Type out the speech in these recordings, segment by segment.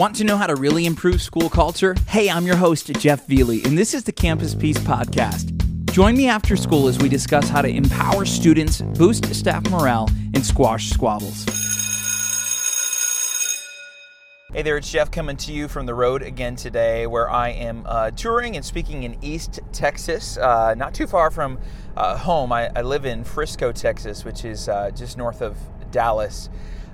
Want to know how to really improve school culture? Hey, I'm your host, Jeff Veley, and this is the Campus Peace Podcast. Join me after school as we discuss how to empower students, boost staff morale, and squash squabbles. Hey there, it's Jeff coming to you from the road again today, where I am uh, touring and speaking in East Texas, uh, not too far from uh, home. I, I, live in Frisco, Texas, which is uh, just north of Dallas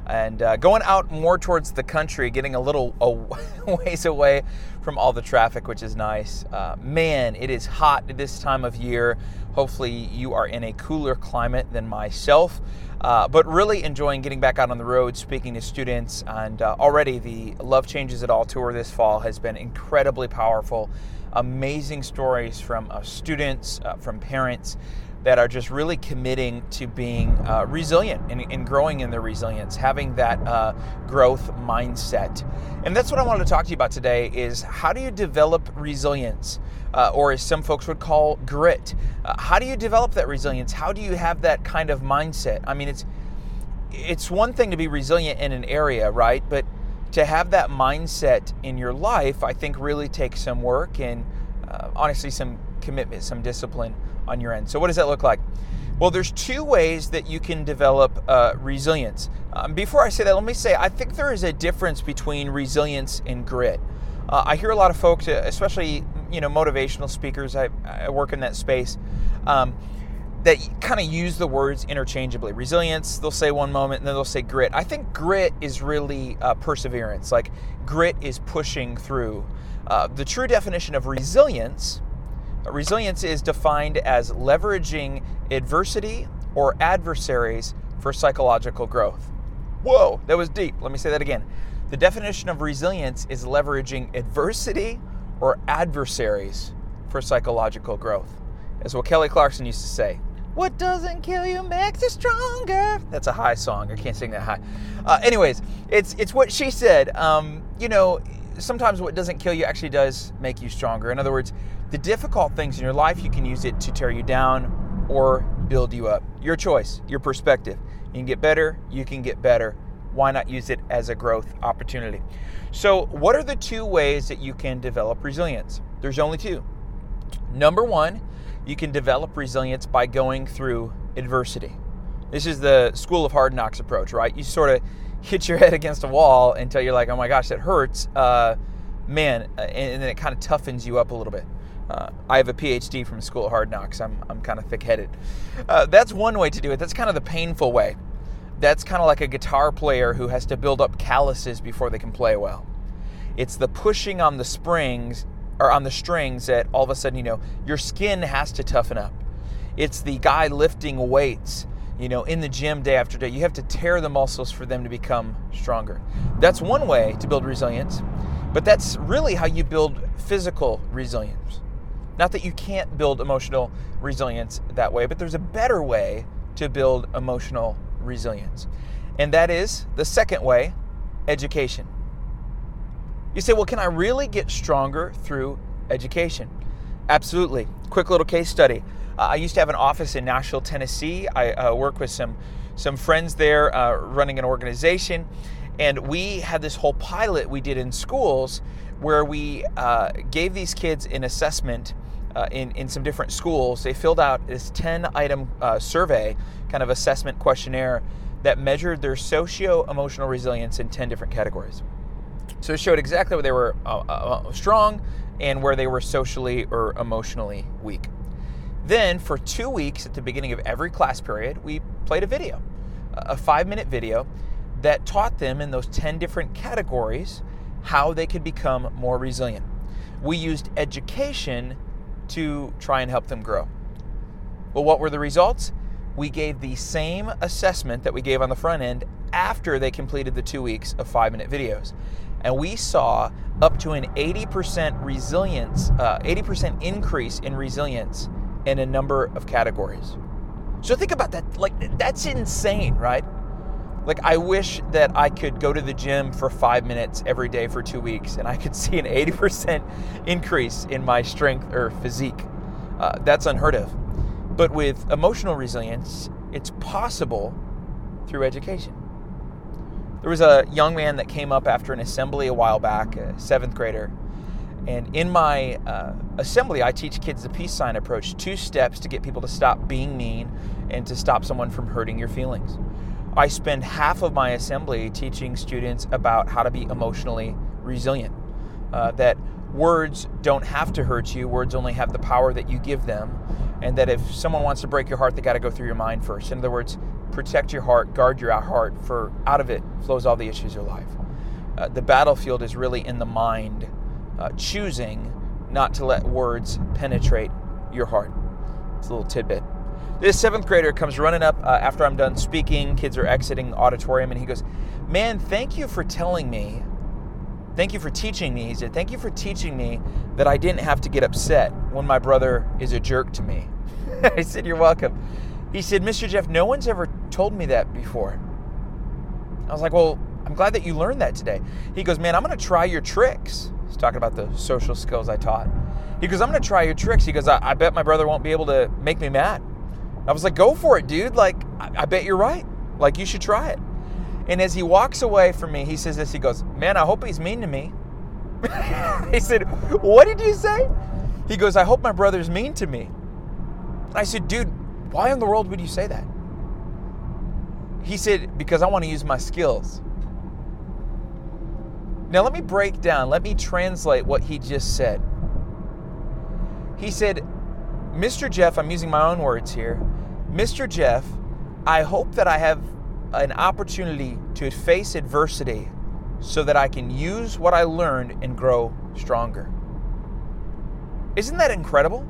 and uh, going out more towards the country, getting a little ways away from all the traffic, which is nice. Uh, man, it is hot this time of year. Hopefully, you are in a cooler climate than myself. Uh, but really enjoying getting back out on the road, speaking to students, and uh, already the Love Changes It All tour this fall has been incredibly powerful. Amazing stories from uh, students, uh, from parents, that are just really committing to being uh, resilient and, and, growing in their resilience, having that uh, growth mindset. And that's what I wanted to talk to you about today is how do you develop resilience? Uh, or as some folks would call grit. Uh, how do you develop that resilience? How do you have that kind of mindset? I mean, it's it's one thing to be resilient in an area, right? But to have that mindset in your life, I think really takes some work and uh, honestly some commitment, some discipline on your end. So, what does that look like? Well, there's two ways that you can develop uh, resilience. Um, before I say that, let me say I think there is a difference between resilience and grit. Uh, I hear a lot of folks, uh, especially you know motivational speakers. I, I work in that space. Um, that kind of use the words interchangeably. Resilience, they'll say one moment, and then they'll say grit. I think grit is really uh, perseverance. Like grit is pushing through. Uh, the true definition of resilience Resilience is defined as leveraging adversity or adversaries for psychological growth. Whoa, that was deep. Let me say that again. The definition of resilience is leveraging adversity or adversaries for psychological growth. As what Kelly Clarkson used to say, what doesn't kill you makes you stronger. That's a high song. I can't sing that high. Uh, anyways, it's it's what she said. Um, you know, sometimes what doesn't kill you actually does make you stronger. In other words, the difficult things in your life, you can use it to tear you down or build you up. Your choice, your perspective. You can get better, you can get better. Why not use it as a growth opportunity? So, what are the two ways that you can develop resilience? There's only two. Number one, you can develop resilience by going through adversity. This is the school of hard knocks approach, right? You sort of hit your head against a wall until you're like, oh my gosh, that hurts. Uh, man, and, then it kind of toughens you up a little bit. Uh, I have a PhD from School of Hard Knocks. I'm, I'm kind of thick headed. Uh, that's one way to do it. That's kind of the painful way. That's kind of like a guitar player who has to build up calluses before they can play well. It's the pushing on the springs or on the strings that all of a sudden, you know, your skin has to toughen up. It's the guy lifting weights, you know, in the gym day after day. You have to tear the muscles for them to become stronger. That's one way to build resilience, but that's really how you build physical resilience. Not that you can't build emotional resilience that way, but there's a better way to build emotional resilience. And that is the second way education. You say, well, can I really get stronger through education? Absolutely. Quick little case study. Uh, I used to have an office in Nashville, Tennessee. I uh, work with some some friends there uh, running an organization, and we had this whole pilot we did in schools where we uh, gave these kids an assessment uh, in, in some different schools. They filled out this 10 item uh, survey, kind of assessment questionnaire that measured their socio emotional resilience in 10 different categories. So it showed exactly where they were uh, uh, strong and where they were socially or emotionally weak. Then, for two weeks at the beginning of every class period, we played a video, a five minute video that taught them in those 10 different categories how they could become more resilient. We used education to try and help them grow. Well, what were the results? We gave the same assessment that we gave on the front end after they completed the two weeks of five minute videos. And we saw up to an 80% resilience, uh, 80% increase in resilience in a number of categories. So think about that. Like, that's insane, right? Like, I wish that I could go to the gym for five minutes every day for two weeks and I could see an 80% increase in my strength or physique. Uh, that's unheard of. But with emotional resilience, it's possible through education. There was a young man that came up after an assembly a while back, a seventh grader. And in my uh, assembly, I teach kids the peace sign approach two steps to get people to stop being mean and to stop someone from hurting your feelings. I spend half of my assembly teaching students about how to be emotionally resilient. Uh, that words don't have to hurt you, words only have the power that you give them. And that if someone wants to break your heart, they got to go through your mind first. In other words, protect your heart, guard your heart, for out of it flows all the issues of life. Uh, the battlefield is really in the mind, uh, choosing not to let words penetrate your heart. It's a little tidbit. This seventh grader comes running up uh, after I'm done speaking. Kids are exiting the auditorium, and he goes, Man, thank you for telling me. Thank you for teaching me. He said, Thank you for teaching me that I didn't have to get upset when my brother is a jerk to me. I said, You're welcome. He said, Mr. Jeff, no one's ever told me that before. I was like, Well, I'm glad that you learned that today. He goes, Man, I'm going to try your tricks. He's talking about the social skills I taught. He goes, I'm going to try your tricks. He goes, I-, I bet my brother won't be able to make me mad. I was like, go for it, dude. Like, I, I bet you're right. Like, you should try it. And as he walks away from me, he says this. He goes, Man, I hope he's mean to me. he said, What did you say? He goes, I hope my brother's mean to me. I said, Dude, why in the world would you say that? He said, Because I want to use my skills. Now, let me break down, let me translate what he just said. He said, Mr. Jeff, I'm using my own words here. Mr. Jeff, I hope that I have an opportunity to face adversity so that I can use what I learned and grow stronger. Isn't that incredible?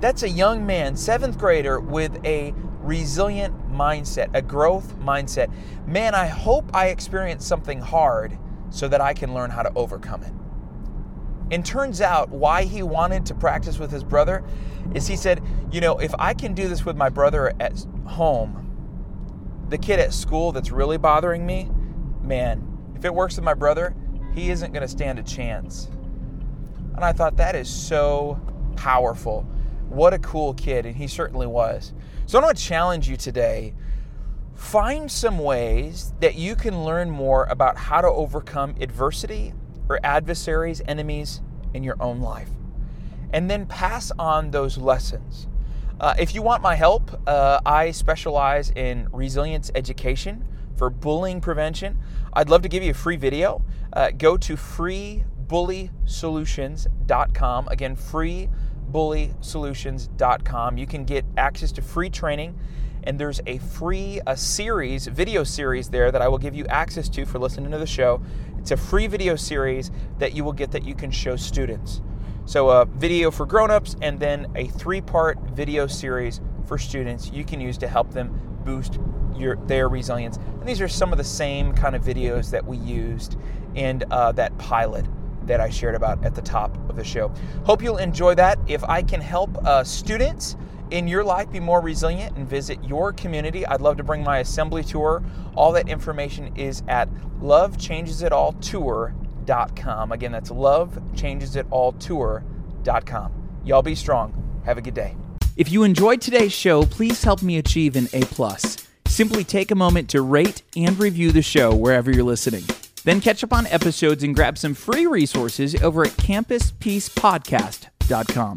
That's a young man, seventh grader, with a resilient mindset, a growth mindset. Man, I hope I experience something hard so that I can learn how to overcome it. And turns out why he wanted to practice with his brother is he said, you know, if I can do this with my brother at home, the kid at school that's really bothering me, man, if it works with my brother, he isn't going to stand a chance. And I thought that is so powerful. What a cool kid, and he certainly was. So I want to challenge you today. Find some ways that you can learn more about how to overcome adversity or adversaries, enemies in your own life. And then pass on those lessons. Uh, if you want my help, uh, I specialize in resilience education for bullying prevention. I'd love to give you a free video. Uh, go to freebullysolutions.com. Again, freebullysolutions.com. You can get access to free training and there's a free a series, video series there that I will give you access to for listening to the show. It's a free video series that you will get that you can show students. So a video for grown-ups and then a three-part video series for students you can use to help them boost your their resilience. And these are some of the same kind of videos that we used in uh, that pilot that I shared about at the top of the show. Hope you'll enjoy that. If I can help uh, students in your life be more resilient and visit your community, I'd love to bring my assembly tour. All that information is at lovechangesitalltour.com. Again, that's lovechangesitalltour.com. Y'all be strong. Have a good day. If you enjoyed today's show, please help me achieve an A. Simply take a moment to rate and review the show wherever you're listening. Then catch up on episodes and grab some free resources over at campuspeacepodcast.com.